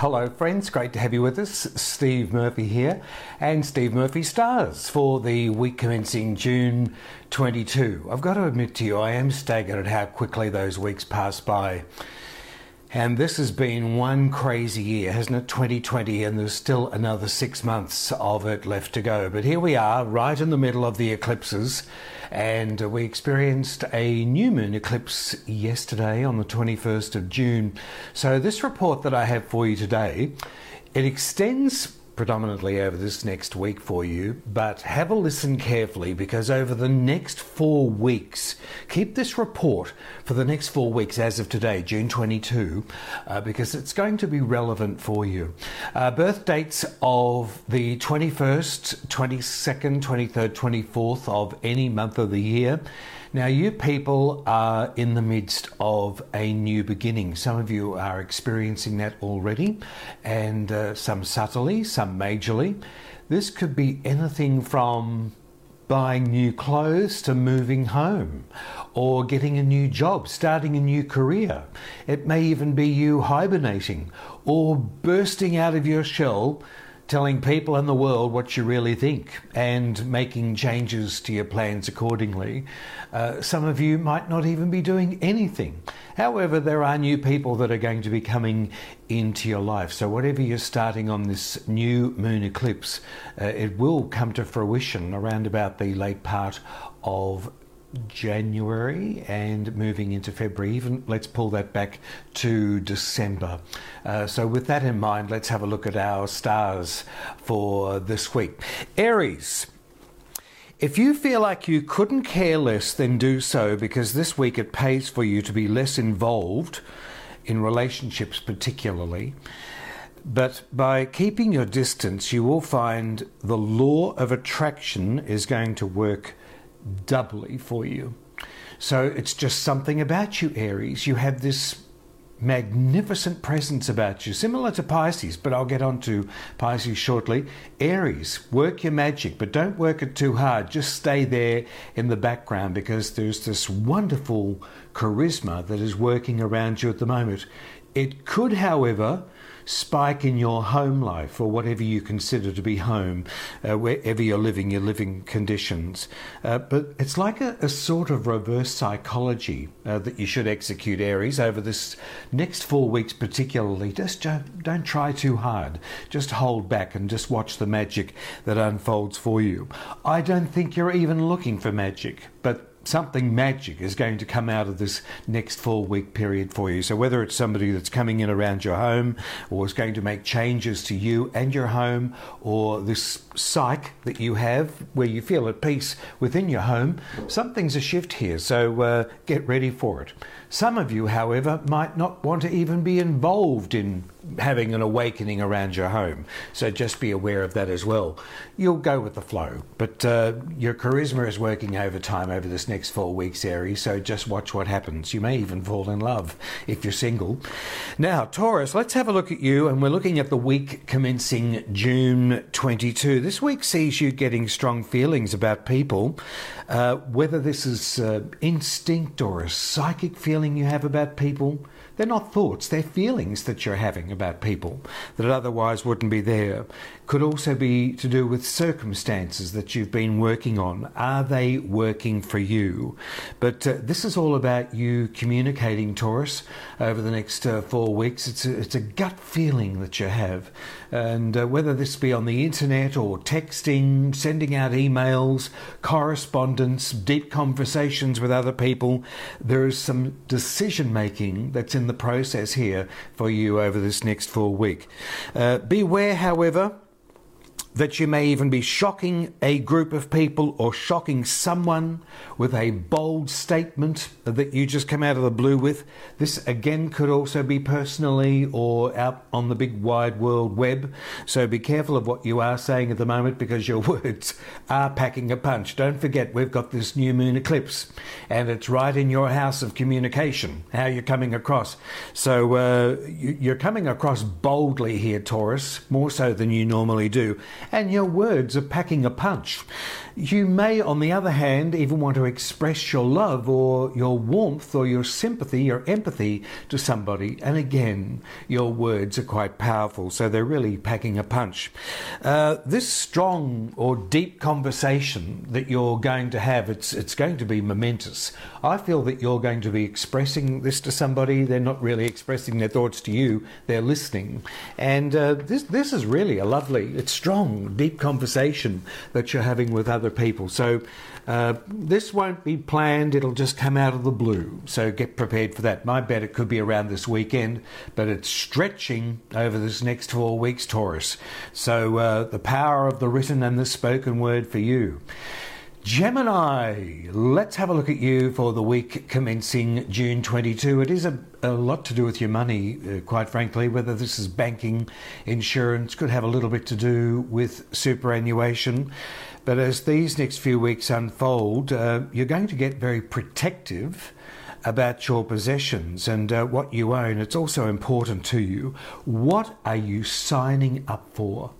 Hello, friends. Great to have you with us. Steve Murphy here, and Steve Murphy Stars for the week commencing June 22. I've got to admit to you, I am staggered at how quickly those weeks pass by. And this has been one crazy year, hasn't it? 2020, and there's still another six months of it left to go. But here we are, right in the middle of the eclipses, and uh, we experienced a new moon eclipse yesterday on the 21st of June. So, this report that I have for you today, it extends predominantly over this next week for you, but have a listen carefully because over the next four weeks, keep this report for the next four weeks as of today, June 22, uh, because it's going to be relevant for you. Uh, birth dates of the 21st, 22nd, 23rd, 24th of any month of the year. Now, you people are in the midst of a new beginning. Some of you are experiencing that already, and uh, some subtly, some majorly. This could be anything from buying new clothes to moving home or getting a new job, starting a new career. It may even be you hibernating or bursting out of your shell telling people in the world what you really think and making changes to your plans accordingly. Uh, some of you might not even be doing anything. However, there are new people that are going to be coming into your life. So, whatever you're starting on this new moon eclipse, uh, it will come to fruition around about the late part of January and moving into February. Even let's pull that back to December. Uh, so, with that in mind, let's have a look at our stars for this week. Aries. If you feel like you couldn't care less, then do so because this week it pays for you to be less involved in relationships, particularly. But by keeping your distance, you will find the law of attraction is going to work doubly for you. So it's just something about you, Aries. You have this magnificent presence about you, similar to Pisces, but I'll get on to Pisces shortly. Aries, work your magic, but don't work it too hard. Just stay there in the background because there's this wonderful charisma that is working around you at the moment. It could, however, spike in your home life or whatever you consider to be home, uh, wherever you're living, your living conditions. Uh, but it's like a, a, sort of reverse psychology uh, that you should execute, Aries, over this next four weeks, particularly. Just don't, don't try too hard. Just hold back and just watch the magic that unfolds for you. I don't think you're even looking for magic, but something magic is going to come out of this next four week period for you. So, whether it's somebody that's coming in around your home or is going to make changes to you and your home, or this psyche that you have where you feel at peace within your home, something's a shift here. So, uh, get ready for it. Some of you, however, might not want to even be involved in having an awakening around your home. So just be aware of that as well. You'll go with the flow, but uh, your charisma is working overtime over this next four weeks, Aries. So just watch what happens. You may even fall in love if you're single. Now, Taurus, let's have a look at you, and we're looking at the week commencing June 22. This week sees you getting strong feelings about people, uh, whether this is uh, instinct or a psychic feeling you have about people. They're not thoughts, they're feelings that you're having about people that otherwise wouldn't be there. Could also be to do with circumstances that you've been working on. Are they working for you? But uh, this is all about you communicating, Taurus, over the next uh, four weeks. It's a, it's a gut feeling that you have. And uh, whether this be on the internet or texting, sending out emails, correspondence, deep conversations with other people, there is some decision making that's in the process here for you over this next full week. Uh, beware, however, that you may even be shocking a group of people or shocking someone with a bold statement that you just come out of the blue with. This again could also be personally or out on the big wide world web. So be careful of what you are saying at the moment because your words are packing a punch. Don't forget, we've got this new moon eclipse and it's right in your house of communication, how you're coming across. So uh, you're coming across boldly here, Taurus, more so than you normally do and your words are packing a punch. You may, on the other hand, even want to express your love or your warmth or your sympathy or empathy to somebody, and again, your words are quite powerful, so they're really packing a punch. Uh, this strong or deep conversation that you're going to have, it's, it's going to be momentous. I feel that you're going to be expressing this to somebody, they're not really expressing their thoughts to you, they're listening. And uh, this, this is really a lovely, it's strong, deep conversation that you're having with other people. So uh, this won't be planned, it'll just come out of the blue. So get prepared for that. My bet it could be around this weekend, but it's stretching over this next four weeks, Taurus. So uh, the power of the written and the spoken word for you. Gemini, let's have a look at you for the week commencing June 22. It is a, a lot to do with your money, uh, quite frankly, whether this is banking, insurance, could have a little bit to do with superannuation. But as these next few weeks unfold, uh, you're going to get very protective about your possessions and uh, what you own. It's also important to you. What are you signing up for?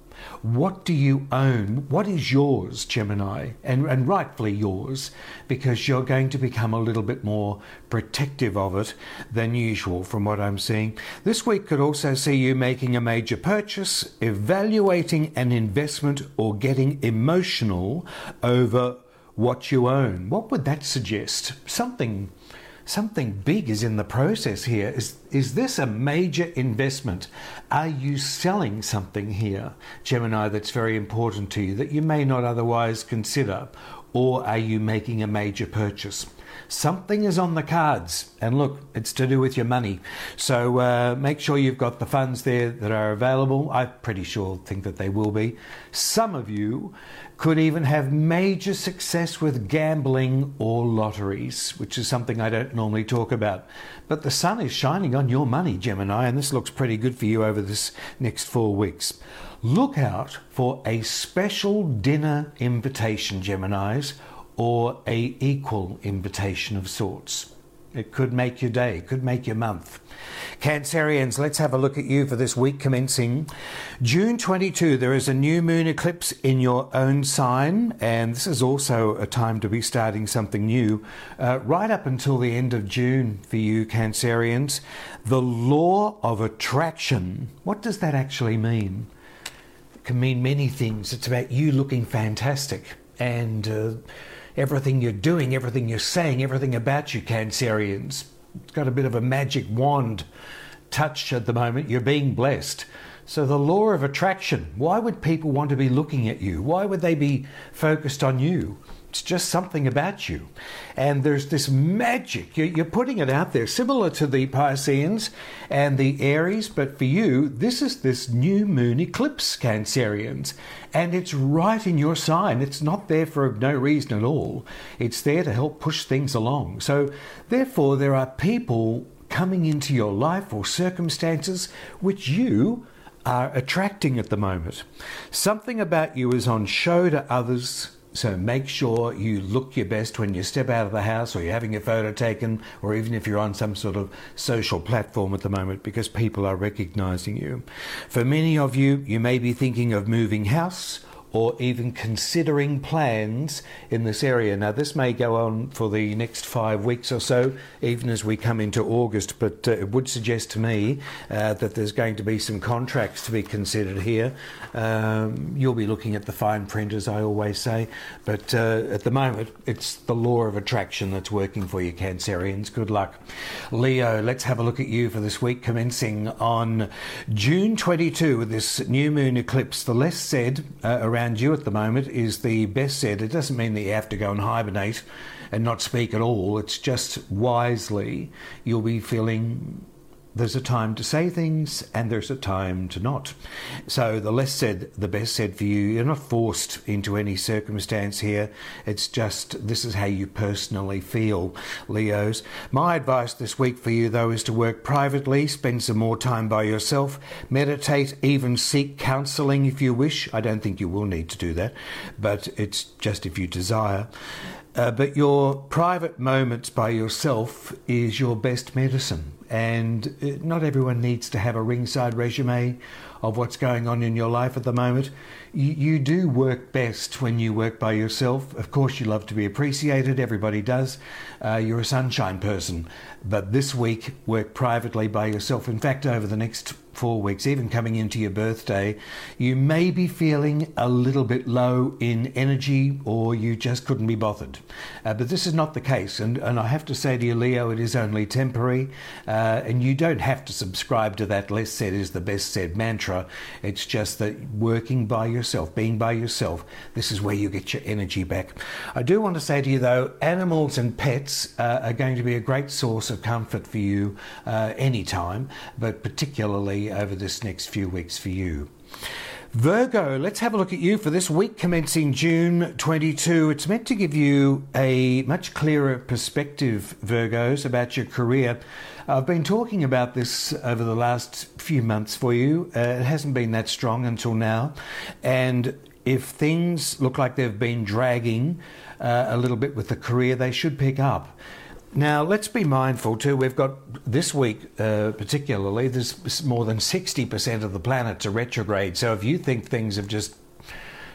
What do you own? What is yours, Gemini? And, and rightfully yours, because you're going to become a little bit more protective of it than usual, from what I'm seeing. This week could also see you making a major purchase, evaluating an investment, or getting emotional over what you own. What would that suggest? Something something big is in the process here. Is, is this a major investment? Are you selling something here, Gemini, that's very important to you that you may not otherwise consider? Or are you making a major purchase? Something is on the cards, and look, it's to do with your money. So uh, make sure you've got the funds there that are available. I'm pretty sure, think that they will be. Some of you could even have major success with gambling or lotteries, which is something I don't normally talk about. But the sun is shining on your money, Gemini, and this looks pretty good for you over this next four weeks. Look out for a special dinner invitation, Geminis or a equal invitation of sorts. It could make your day, could make your month. Cancerians, let's have a look at you for this week commencing June 22. There is a new moon eclipse in your own sign, and this is also a time to be starting something new. Uh, right up until the end of June for you, Cancerians, the law of attraction. What does that actually mean? It can mean many things. It's about you looking fantastic and. Uh, everything you're doing, everything you're saying, everything about you, Cancerians. It's got a bit of a magic wand touch at the moment. You're being blessed. So, the law of attraction why would people want to be looking at you? Why would they be focused on you? It's just something about you. And there's this magic. You're putting it out there, similar to the Pisceans and the Aries, but for you, this is this new moon eclipse, Cancerians. And it's right in your sign. It's not there for no reason at all. It's there to help push things along. So, therefore, there are people coming into your life or circumstances which you are attracting at the moment. Something about you is on show to others so make sure you look your best when you step out of the house or you're having a photo taken, or even if you're on some sort of social platform at the moment, because people are recognizing you. For many of you, you may be thinking of moving house or even considering plans in this area. Now, this may go on for the next five weeks or so, even as we come into August, but uh, it would suggest to me uh, that there's going to be some contracts to be considered here. Um, you'll be looking at the fine print, as I always say, but uh, at the moment, it's the law of attraction that's working for you, Cancerians. Good luck. Leo, let's have a look at you for this week, commencing on June 22 with this new moon eclipse. The less said uh, around around you at the moment is the best said. It doesn't mean that you have to go and hibernate and not speak at all. It's just wisely you'll be feeling there's a time to say things and there's a time to not. So the less said, the best said for you. You're not forced into any circumstance here. It's just this is how you personally feel, Leos. My advice this week for you, though, is to work privately, spend some more time by yourself, meditate, even seek counseling if you wish. I don't think you will need to do that, but it's just if you desire. Uh, but your private moments by yourself is your best medicine. And uh, not everyone needs to have a ringside resume of what's going on in your life at the moment. You, you, do work best when you work by yourself. Of course, you love to be appreciated, everybody does. Uh, you're a sunshine person. But this week, work privately by yourself. In fact, over the next four weeks, even coming into your birthday, you may be feeling a little bit low in energy or you just couldn't be bothered. Uh, but this is not the case. And, and I have to say to you, Leo, it is only temporary. Uh, and you don't have to subscribe to that less said is the best said mantra. It's just that working by yourself, being by yourself, this is where you get your energy back. I do want to say to you, though, animals and pets uh, are going to be a great source of comfort for you uh, anytime, but particularly over this next few weeks for you. Virgo, let's have a look at you for this week commencing June 22. It's meant to give you a much clearer perspective, Virgos, about your career. I've been talking about this over the last few months for you. Uh, it hasn't been that strong until now. And if things look like they've been dragging uh, a little bit with the career, they should pick up. Now, let's be mindful too. We've got this week, uh, particularly, there's more than 60% of the planet to retrograde. So if you think things have just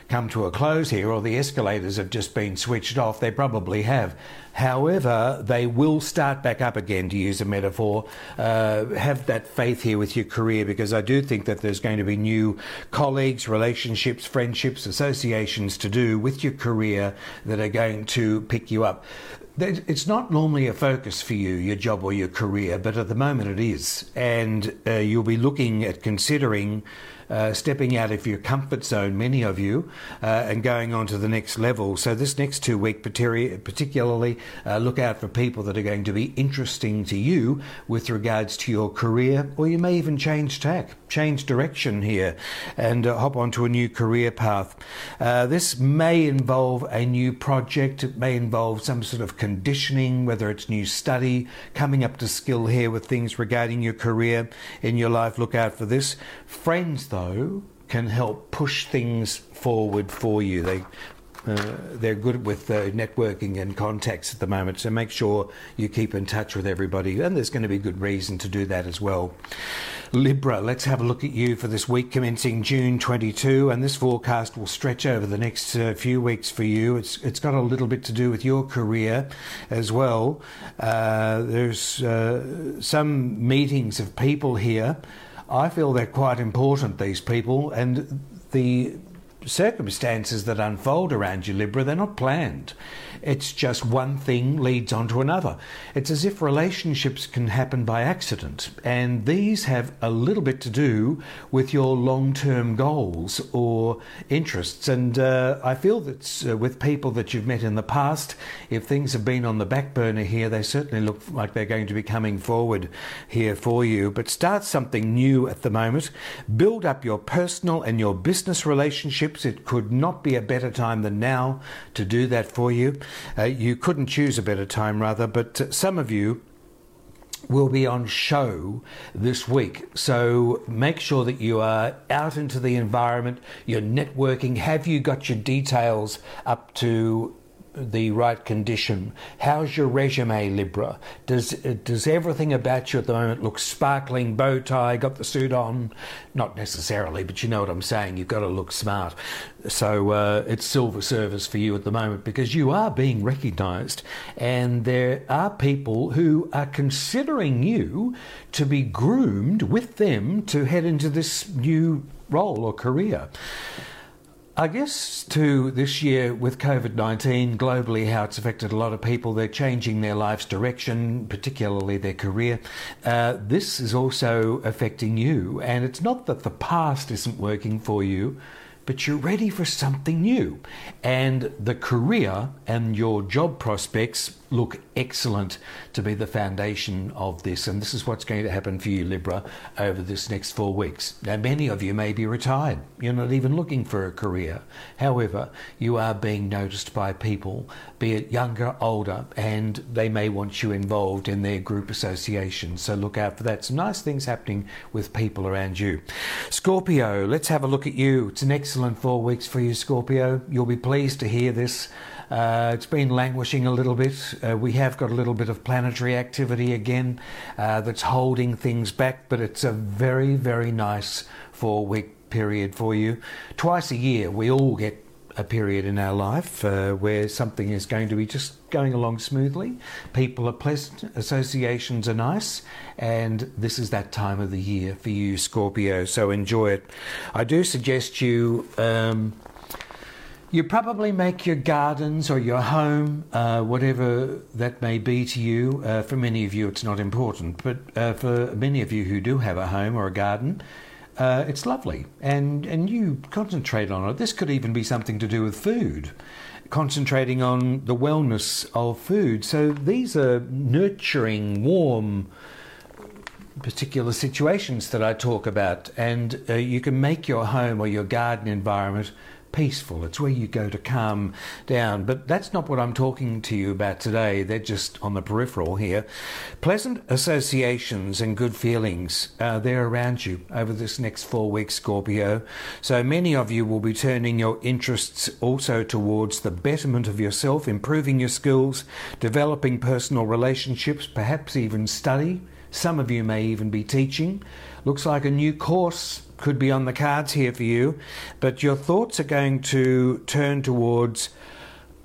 come to a close here or the escalators have just been switched off, they probably have. However, they will start back up again, to use a metaphor. Uh, have that faith here with your career because I do think that there's going to be new colleagues, relationships, friendships, associations to do with your career that are going to pick you up. It's not normally a focus for you, your job or your career, but at the moment it is. And uh, you'll be looking at considering uh, stepping out of your comfort zone, many of you, uh, and going on to the next level. So, this next two week, particularly, uh, look out for people that are going to be interesting to you with regards to your career, or you may even change tack, change direction here, and uh, hop onto a new career path. Uh, this may involve a new project, it may involve some sort of conditioning, whether it's new study, coming up to skill here with things regarding your career in your life. Look out for this. Friends, though, can help push things forward for you. They uh, they're good with uh, networking and contacts at the moment, so make sure you keep in touch with everybody, and there's going to be good reason to do that as well. Libra, let's have a look at you for this week commencing June 22, and this forecast will stretch over the next uh, few weeks for you. It's it's got a little bit to do with your career as well. Uh, there's uh, some meetings of people here. I feel they're quite important, these people, and the circumstances that unfold around you, Libra, they're not planned. It's just one thing leads on to another. It's as if relationships can happen by accident, and these have a little bit to do with your long term goals or interests. And uh, I feel that uh, with people that you've met in the past, if things have been on the back burner here, they certainly look like they're going to be coming forward here for you. But start something new at the moment. Build up your personal and your business relationships. It could not be a better time than now to do that for you. Uh, you couldn't choose a better time, rather, but uh, some of you will be on show this week. So make sure that you are out into the environment, you're networking. Have you got your details up to the right condition? How's your resume, Libra? Does does everything about you at the moment look sparkling? Bow tie, got the suit on? Not necessarily, but you know what I'm saying. You've got to look smart. So uh, it's silver service for you at the moment because you are being recognised, and there are people who are considering you to be groomed with them to head into this new role or career. I guess to this year with COVID 19 globally, how it's affected a lot of people, they're changing their life's direction, particularly their career. Uh, this is also affecting you, and it's not that the past isn't working for you but you're ready for something new. And the career and your job prospects look excellent to be the foundation of this. And this is what's going to happen for you, Libra, over this next four weeks. Now, many of you may be retired. You're not even looking for a career. However, you are being noticed by people, be it younger, older, and they may want you involved in their group associations. So look out for that. Some nice things happening with people around you. Scorpio, let's have a look at you. It's an excellent four weeks for you, Scorpio. You'll be pleased to hear this. Uh, it's been languishing a little bit. Uh, we have got a little bit of planetary activity again uh, that's holding things back, but it's a very, very nice four week period for you. Twice a year, we all get a period in our life uh, where something is going to be just going along smoothly. People are pleasant, associations are nice, and this is that time of the year for you, Scorpio. So enjoy it. I do suggest you. Um, you probably make your gardens or your home, uh, whatever that may be to you. Uh, for many of you, it's not important, but uh, for many of you who do have a home or a garden, uh, it's lovely, and and you concentrate on it. This could even be something to do with food, concentrating on the wellness of food. So these are nurturing, warm, particular situations that I talk about, and uh, you can make your home or your garden environment peaceful. It's where you go to calm down. But that's not what I'm talking to you about today. They're just on the peripheral here. Pleasant associations and good feelings, uh, they're around you over this next four weeks, Scorpio. So many of you will be turning your interests also towards the betterment of yourself, improving your skills, developing personal relationships, perhaps even study. Some of you may even be teaching. Looks like a new course could be on the cards here for you, but your thoughts are going to turn towards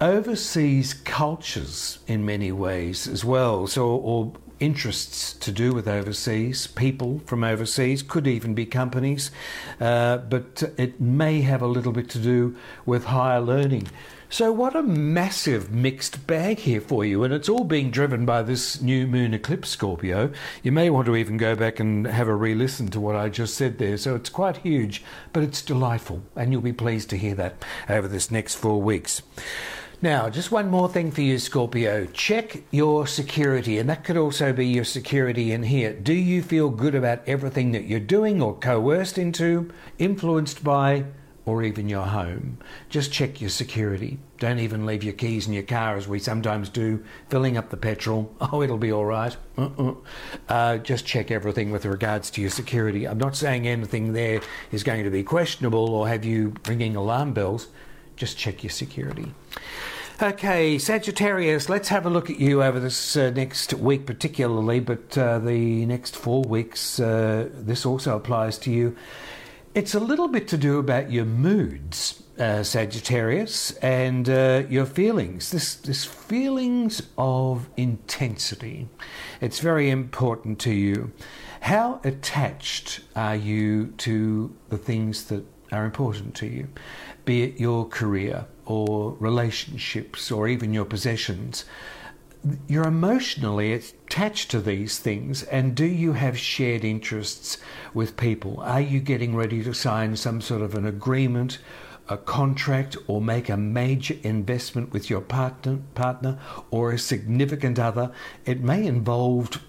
overseas cultures in many ways as well. So, or interests to do with overseas, people from overseas, could even be companies, uh, but it may have a little bit to do with higher learning. So, what a massive mixed bag here for you, and it's all being driven by this new moon eclipse, Scorpio. You may want to even go back and have a re listen to what I just said there. So, it's quite huge, but it's delightful, and you'll be pleased to hear that over this next four weeks. Now, just one more thing for you, Scorpio. Check your security, and that could also be your security in here. Do you feel good about everything that you're doing or coerced into, influenced by? Or even your home. Just check your security. Don't even leave your keys in your car as we sometimes do, filling up the petrol. Oh, it'll be all right. Uh-uh. Uh, just check everything with regards to your security. I'm not saying anything there is going to be questionable or have you ringing alarm bells. Just check your security. Okay, Sagittarius, let's have a look at you over this uh, next week, particularly, but uh, the next four weeks. Uh, this also applies to you. It's a little bit to do about your moods, uh, Sagittarius, and uh, your feelings. This, this feelings of intensity. It's very important to you. How attached are you to the things that are important to you, be it your career or relationships or even your possessions? You're emotionally attached to these things, and do you have shared interests with people? Are you getting ready to sign some sort of an agreement, a contract, or make a major investment with your partner, partner or a significant other? It may involve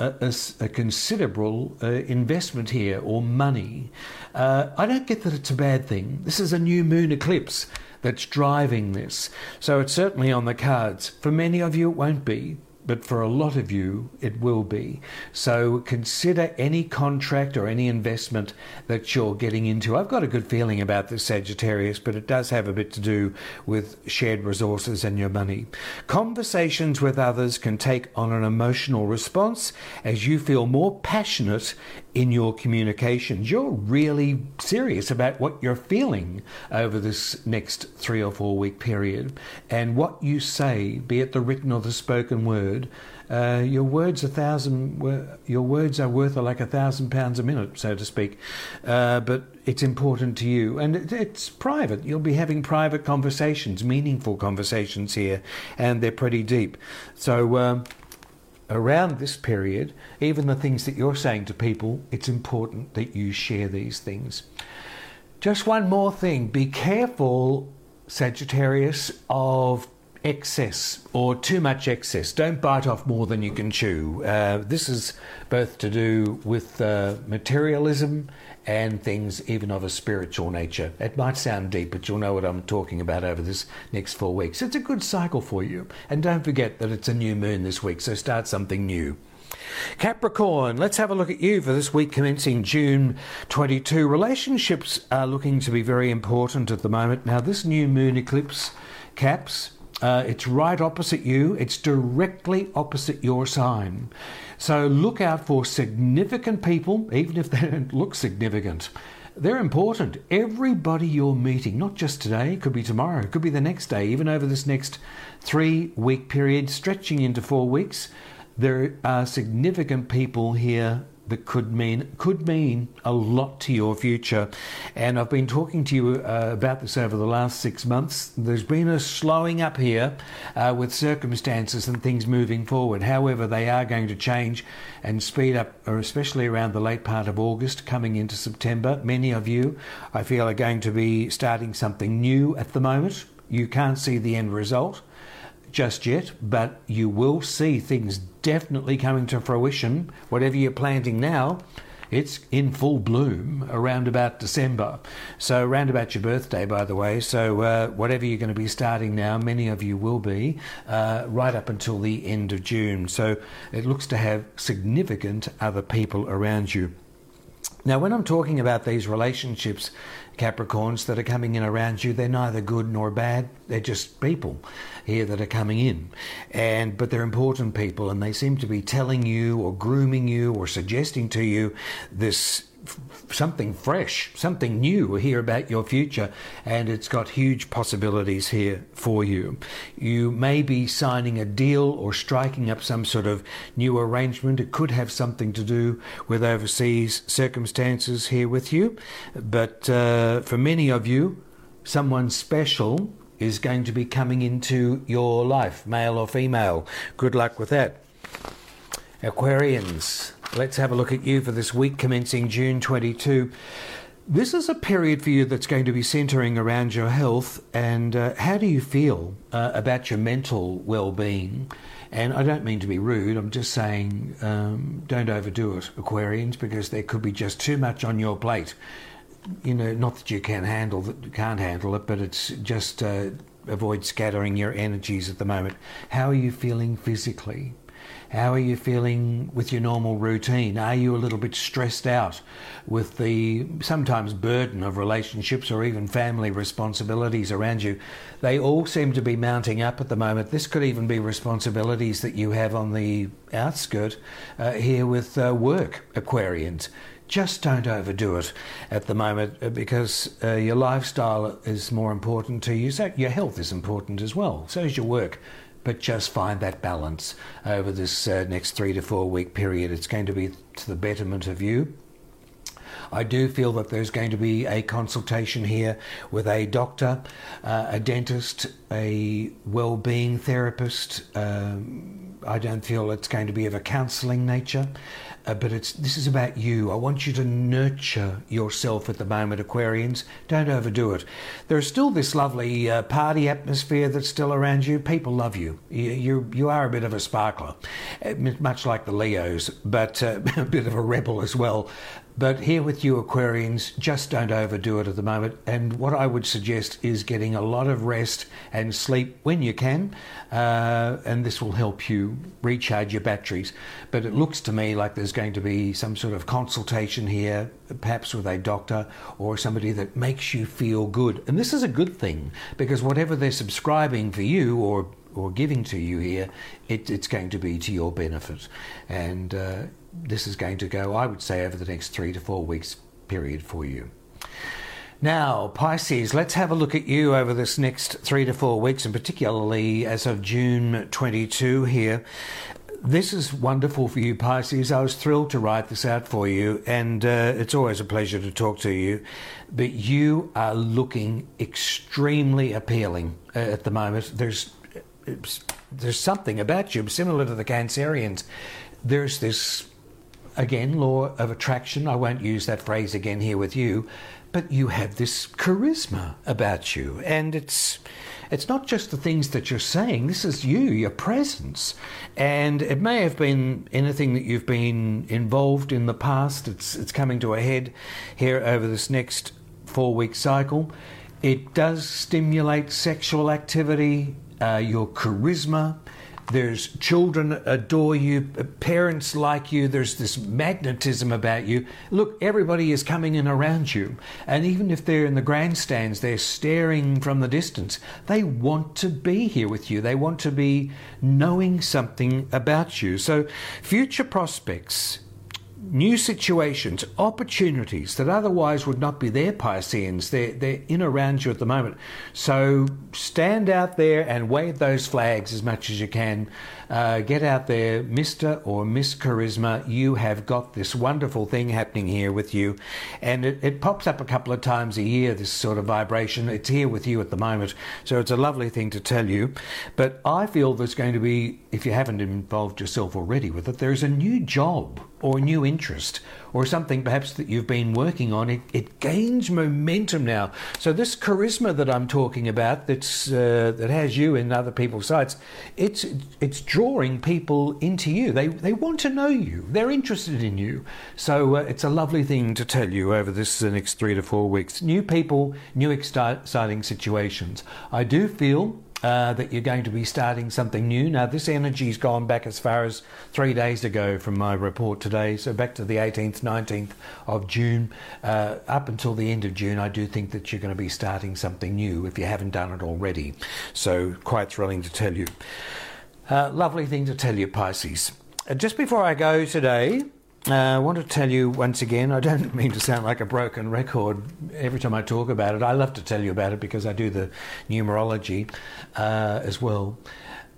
a, a, a, considerable uh, investment here or money. Uh, I don't get that it's a bad thing. This is a new moon eclipse that's driving this. So it's certainly on the cards. For many of you, it won't be but for a lot of you, it will be. So consider any contract or any investment that you're getting into. I've got a good feeling about this Sagittarius, but it does have a bit to do with shared resources and your money. Conversations with others can take on an emotional response as you feel more passionate in your communications. You're really serious about what you're feeling over this next three or four week period. And what you say, be it the written or the spoken word, uh, your words a thousand your words are worth like a thousand pounds a minute, so to speak. Uh, but it's important to you, and it, it's private. You'll be having private conversations, meaningful conversations here, and they're pretty deep. So. Uh, around this period, even the things that you're saying to people, it's important that you share these things. Just one more thing be careful, Sagittarius, of excess or too much excess. Don't bite off more than you can chew. Uh, this is both to do with uh, materialism and things even of a spiritual nature. It might sound deep, but you'll know what I'm talking about over this next four weeks. It's a good cycle for you. And don't forget that it's a new moon this week, so start something new. Capricorn, let's have a look at you for this week commencing June 22. Relationships are looking to be very important at the moment. Now, this new moon eclipse caps Uh, it's right opposite you, it's directly opposite your sign. So look out for significant people, even if they don't look significant. They're important. Everybody you're meeting, not just today, could be tomorrow, could be the next day, even over this next three week period, stretching into four weeks, there are significant people here that could mean could mean a lot to your future. And I've been talking to you uh, about this over the last six months. There's been a slowing up here uh, with circumstances and things moving forward. However, they are going to change and speed up, or especially around the late part of August, coming into September. Many of you, I feel, are going to be starting something new at the moment. You can't see the end result just yet, but you will see things definitely coming to fruition. Whatever you're planting now, it's in full bloom around about December. So, around about your birthday, by the way. So, uh, whatever you're going to be starting now, many of you will be, uh, right up until the end of June. So, it looks to have significant other people around you. Now, when I'm talking about these relationships, Capricorns, that are coming in around you, they're neither good nor bad. They're just people here that are coming in. And but they're important people and they seem to be telling you or grooming you or suggesting to you this something fresh, something new here about your future, and it's got huge possibilities here for you. You may be signing a deal or striking up some sort of new arrangement. It could have something to do with overseas circumstances here with you, but uh, for many of you, someone special is going to be coming into your life, male or female. Good luck with that. Aquarians, let's have a look at you for this week commencing June 22. This is a period for you that's going to be centering around your health and uh, how do you feel uh, about your mental well being? And I don't mean to be rude, I'm just saying um, don't overdo it, Aquarians, because there could be just too much on your plate. You know, not that you can handle that, can't handle it, but it's just uh, avoid scattering your energies at the moment. How are you feeling physically? How are you feeling with your normal routine? Are you a little bit stressed out with the sometimes burden of relationships or even family responsibilities around you? They all seem to be mounting up at the moment. This could even be responsibilities that you have on the outskirt uh, here with uh, work, Aquarians just don't overdo it at the moment uh, because uh, your lifestyle is more important to you. So your health is important as well. So is your work but just find that balance over this uh, next three to four week period. It's going to be to the betterment of you. I do feel that there's going to be a consultation here with a doctor, uh, a dentist, a well-being therapist. Um, I don't feel it's going to be of a counselling nature uh, but it's this is about you. I want you to nurture yourself at the moment, Aquarians. Don't overdo it. There's still this lovely uh, party atmosphere that's still around you. People love you. You you, you are a bit of a sparkler, uh, much like the Leos, but uh, a bit of a rebel as well. But here with you, Aquarians, just don't overdo it at the moment. And what I would suggest is getting a lot of rest and sleep when you can, uh, and this will help you recharge your batteries. But it looks to me like there's going to be some sort of consultation here, perhaps with a doctor or somebody that makes you feel good. And this is a good thing because whatever they're subscribing for you or or giving to you here, it, it's going to be to your benefit. And uh, this is going to go, I would say, over the next three to four weeks period for you. Now, Pisces, let's have a look at you over this next three to four weeks, and particularly as of June 22 here. This is wonderful for you, Pisces. I was thrilled to write this out for you, and uh, it's always a pleasure to talk to you. But you are looking extremely appealing uh, at the moment. There's there's something about you similar to the Cancerians. There's this again, law of attraction. I won't use that phrase again here with you, but you have this charisma about you, and it's it's not just the things that you're saying. This is you, your presence, and it may have been anything that you've been involved in the past. It's it's coming to a head here over this next four week cycle. It does stimulate sexual activity, uh, your charisma There's children adore you, parents like you, there's this magnetism about you. Look, everybody is coming in around you. And even if they're in the grandstands, they're staring from the distance. They want to be here with you, they want to be knowing something about you. So, future prospects new situations, opportunities that otherwise would not be there, Pisceans. They're, they're in around you at the moment. So stand out there and wave those flags as much as you can. Uh, get out there, Mr. or Miss Charisma. You have got this wonderful thing happening here with you. And it, it pops up a couple of times a year, this sort of vibration. It's here with you at the moment. So it's a lovely thing to tell you. But I feel there's going to be, if you haven't involved yourself already with it, there's a new job or new interest or something perhaps that you've been working on, it, it gains momentum now. So this charisma that I'm talking about, that's uh, that has you in other people's sights, it's it's drawing people into you. They they want to know you. They're interested in you. So uh, it's a lovely thing to tell you over this uh, next three to four weeks. New people, new exciting situations. I do feel uh, that you're going to be starting something new. Now, this energy's gone back as far as three days ago from my report today, so back to the 18th, 19th of June. Uh, up until the end of June, I do think that you're going to be starting something new if you haven't done it already. So, quite thrilling to tell you. Uh, lovely thing to tell you, Pisces. Uh, just before I go today, uh, I want to tell you once again, I don't mean to sound like a broken record every time I talk about it. I love to tell you about it because I do the numerology uh, as well.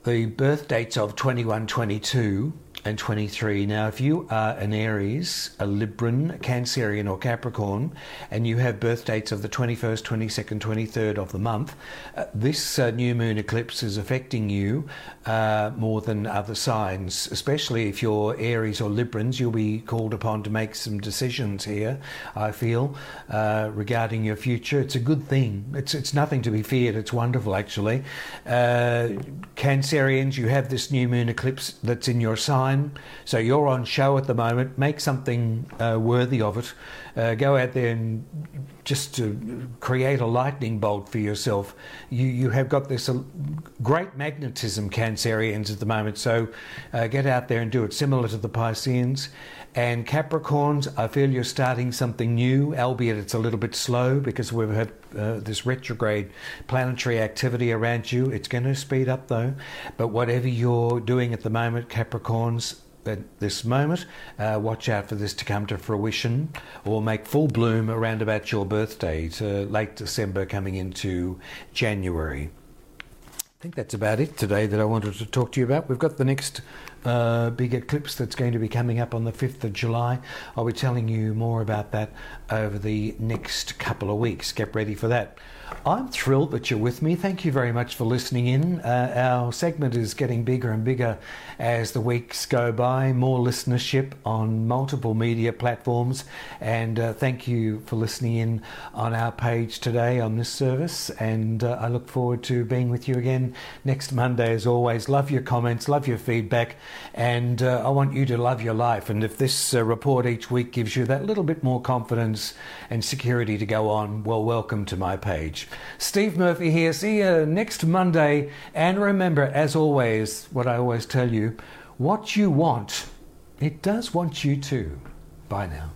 The birth dates of 2122 and 23. Now, if you are an Aries, a Libran, a Cancerian, or Capricorn, and you have birth dates of the 21st, 22nd, 23rd of the month, uh, this uh, new moon eclipse is affecting you uh, more than other signs, especially if you're Aries or Librans. You'll be called upon to make some decisions here, I feel, uh, regarding your future. It's a good thing. It's, it's nothing to be feared. It's wonderful, actually. Uh, Cancerians, you have this new moon eclipse that's in your sign time. So you're on show at the moment. Make something uh, worthy of it. Uh, go out there and just to create a lightning bolt for yourself. You you have got this uh, great magnetism, Cancerians, at the moment. So uh, get out there and do it. Similar to the Pisceans. And Capricorns, I feel you're starting something new, albeit it's a little bit slow because we've had uh, this retrograde planetary activity around you. It's going to speed up though. But whatever you're doing at the moment, Capricorns, at this moment, uh, watch out for this to come to fruition or make full bloom around about your birthday, to late December coming into January. I think that's about it today that I wanted to talk to you about. We've got the next uh, big eclipse that's going to be coming up on the 5th of July. I'll be telling you more about that over the next couple of weeks. Get ready for that. I'm thrilled that you're with me. Thank you very much for listening in. Uh, our segment is getting bigger and bigger as the weeks go by, more listenership on multiple media platforms. And uh, thank you for listening in on our page today on this service. And uh, I look forward to being with you again next Monday, as always. Love your comments, love your feedback, and uh, I want you to love your life. And if this uh, report each week gives you that little bit more confidence and security to go on, well, welcome to my page. Steve Murphy here. See you next Monday. And remember, as always, what I always tell you what you want, it does want you too. Bye now.